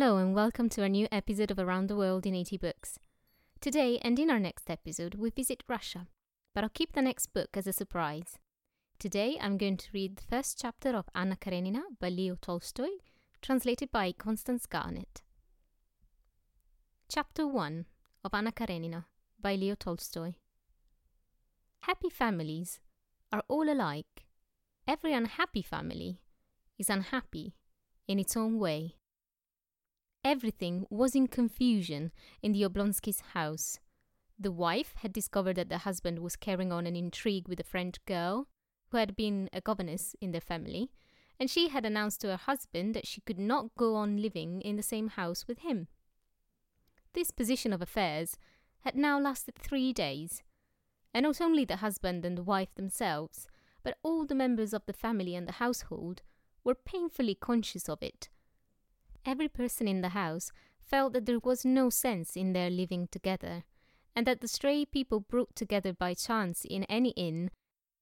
Hello, and welcome to our new episode of Around the World in 80 Books. Today, and in our next episode, we visit Russia, but I'll keep the next book as a surprise. Today, I'm going to read the first chapter of Anna Karenina by Leo Tolstoy, translated by Constance Garnett. Chapter 1 of Anna Karenina by Leo Tolstoy. Happy families are all alike. Every unhappy family is unhappy in its own way. Everything was in confusion in the Oblonsky's house. The wife had discovered that the husband was carrying on an intrigue with a French girl who had been a governess in their family, and she had announced to her husband that she could not go on living in the same house with him. This position of affairs had now lasted three days, and not only the husband and the wife themselves, but all the members of the family and the household were painfully conscious of it Every person in the house felt that there was no sense in their living together, and that the stray people brought together by chance in any inn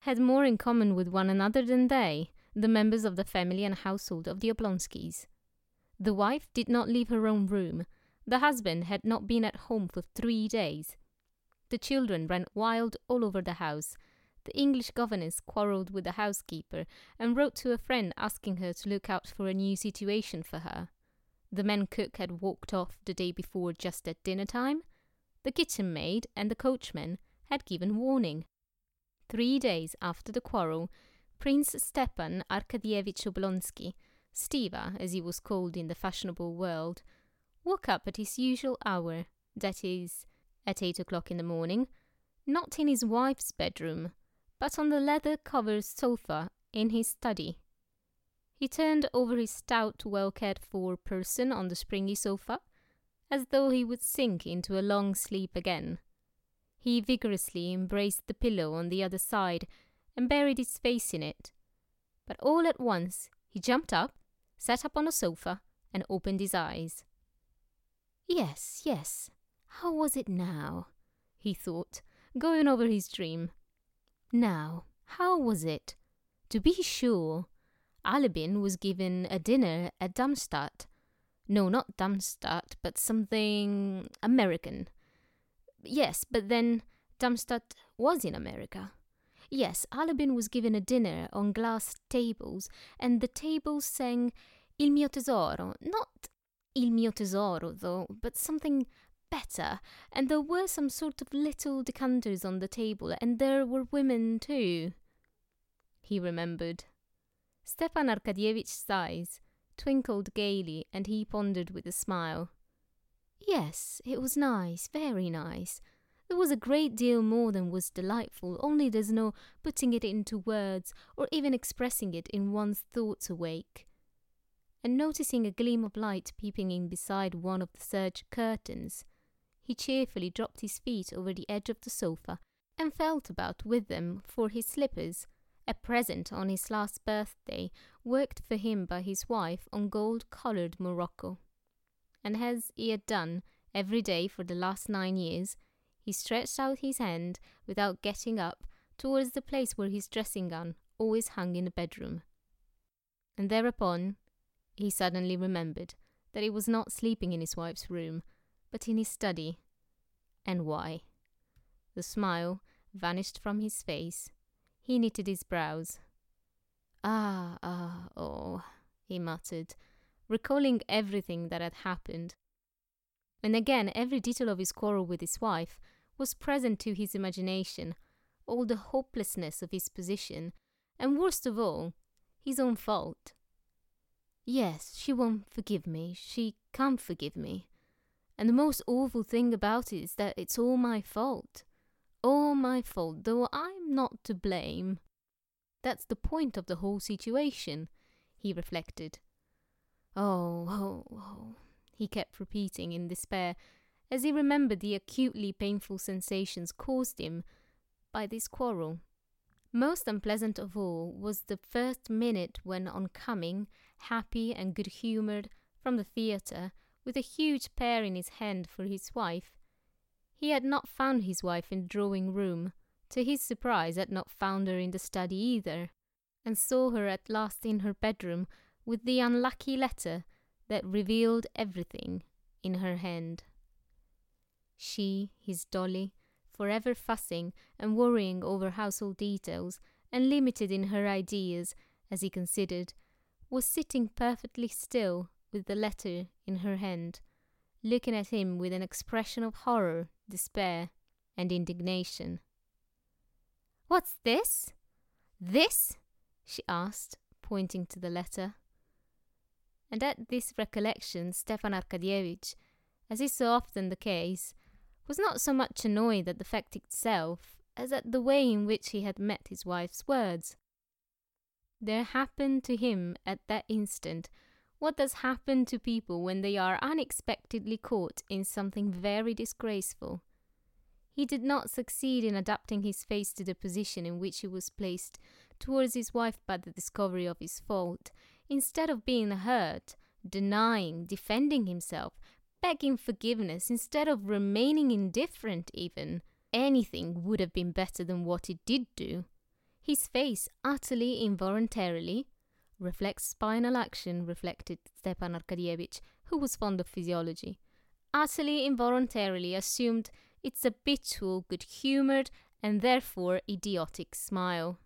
had more in common with one another than they, the members of the family and household of the Oblonskys. The wife did not leave her own room. The husband had not been at home for three days. The children ran wild all over the house. The English governess quarrelled with the housekeeper and wrote to a friend asking her to look out for a new situation for her. The men cook had walked off the day before just at dinner time. The kitchen maid and the coachman had given warning. Three days after the quarrel, Prince Stepan Arkadyevich Oblonsky, Stiva as he was called in the fashionable world, woke up at his usual hour, that is, at eight o'clock in the morning, not in his wife's bedroom, but on the leather covered sofa in his study. He turned over his stout, well cared for person on the springy sofa, as though he would sink into a long sleep again. He vigorously embraced the pillow on the other side and buried his face in it. But all at once he jumped up, sat up on a sofa, and opened his eyes. Yes, yes, how was it now? he thought, going over his dream. Now, how was it? To be sure, Alabin was given a dinner at Darmstadt. No, not Darmstadt, but something American. Yes, but then Darmstadt was in America. Yes, Alabin was given a dinner on glass tables, and the tables sang Il mio tesoro. Not Il mio tesoro, though, but something better. And there were some sort of little decanters on the table, and there were women too. He remembered. Stepan Arkadyevich's eyes twinkled gaily, and he pondered with a smile. Yes, it was nice, very nice. There was a great deal more than was delightful, only there's no putting it into words or even expressing it in one's thoughts awake. And noticing a gleam of light peeping in beside one of the serge curtains, he cheerfully dropped his feet over the edge of the sofa and felt about with them for his slippers, a present on his last birthday, worked for him by his wife on gold coloured morocco. And as he had done every day for the last nine years, he stretched out his hand without getting up towards the place where his dressing gown always hung in the bedroom. And thereupon he suddenly remembered that he was not sleeping in his wife's room, but in his study. And why? The smile vanished from his face he knitted his brows. Ah, ah, oh, he muttered, recalling everything that had happened. And again, every detail of his quarrel with his wife was present to his imagination, all the hopelessness of his position, and worst of all, his own fault. Yes, she won't forgive me. She can't forgive me. And the most awful thing about it is that it's all my fault all my fault, though I'm not to blame. That's the point of the whole situation, he reflected. Oh, oh, oh, he kept repeating in despair as he remembered the acutely painful sensations caused him by this quarrel. Most unpleasant of all was the first minute when, on coming, happy and good humoured, from the theatre, with a huge pear in his hand for his wife, he had not found his wife in the drawing room. To his surprise, had not found her in the study either, and saw her at last in her bedroom with the unlucky letter that revealed everything in her hand. She, his dolly, forever fussing and worrying over household details and limited in her ideas, as he considered, was sitting perfectly still with the letter in her hand, looking at him with an expression of horror, despair, and indignation. What's this? This? she asked, pointing to the letter. And at this recollection, Stepan Arkadyevitch, as is so often the case, was not so much annoyed at the fact itself as at the way in which he had met his wife's words. There happened to him at that instant what does happen to people when they are unexpectedly caught in something very disgraceful. He did not succeed in adapting his face to the position in which he was placed towards his wife by the discovery of his fault. Instead of being hurt, denying, defending himself, begging forgiveness, instead of remaining indifferent even, anything would have been better than what he did do. His face utterly involuntarily reflex spinal action, reflected Stepan Arkadyevitch, who was fond of physiology. Utterly involuntarily assumed its habitual good humoured and therefore idiotic smile.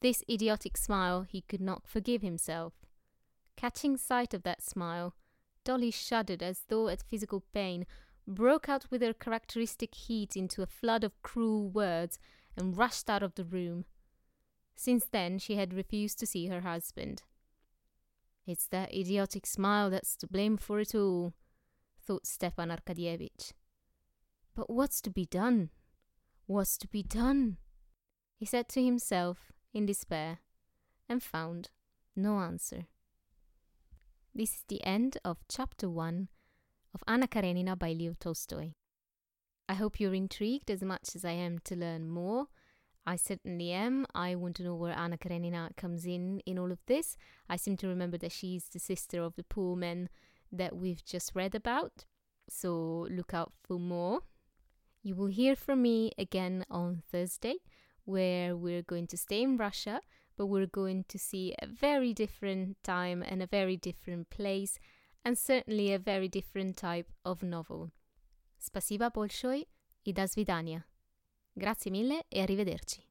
This idiotic smile he could not forgive himself. Catching sight of that smile, Dolly shuddered as though at physical pain, broke out with her characteristic heat into a flood of cruel words, and rushed out of the room. Since then, she had refused to see her husband. It's that idiotic smile that's to blame for it all, thought Stepan Arkadyevitch. But what's to be done? What's to be done? He said to himself in despair, and found no answer. This is the end of chapter 1 of Anna Karenina by Leo Tolstoy. I hope you're intrigued as much as I am to learn more. I certainly am. I want to know where Anna Karenina comes in in all of this. I seem to remember that she's the sister of the poor man that we've just read about. So look out for more. You will hear from me again on Thursday, where we're going to stay in Russia, but we're going to see a very different time and a very different place, and certainly a very different type of novel. Spasiba большой и до свидания. Grazie mille e arrivederci.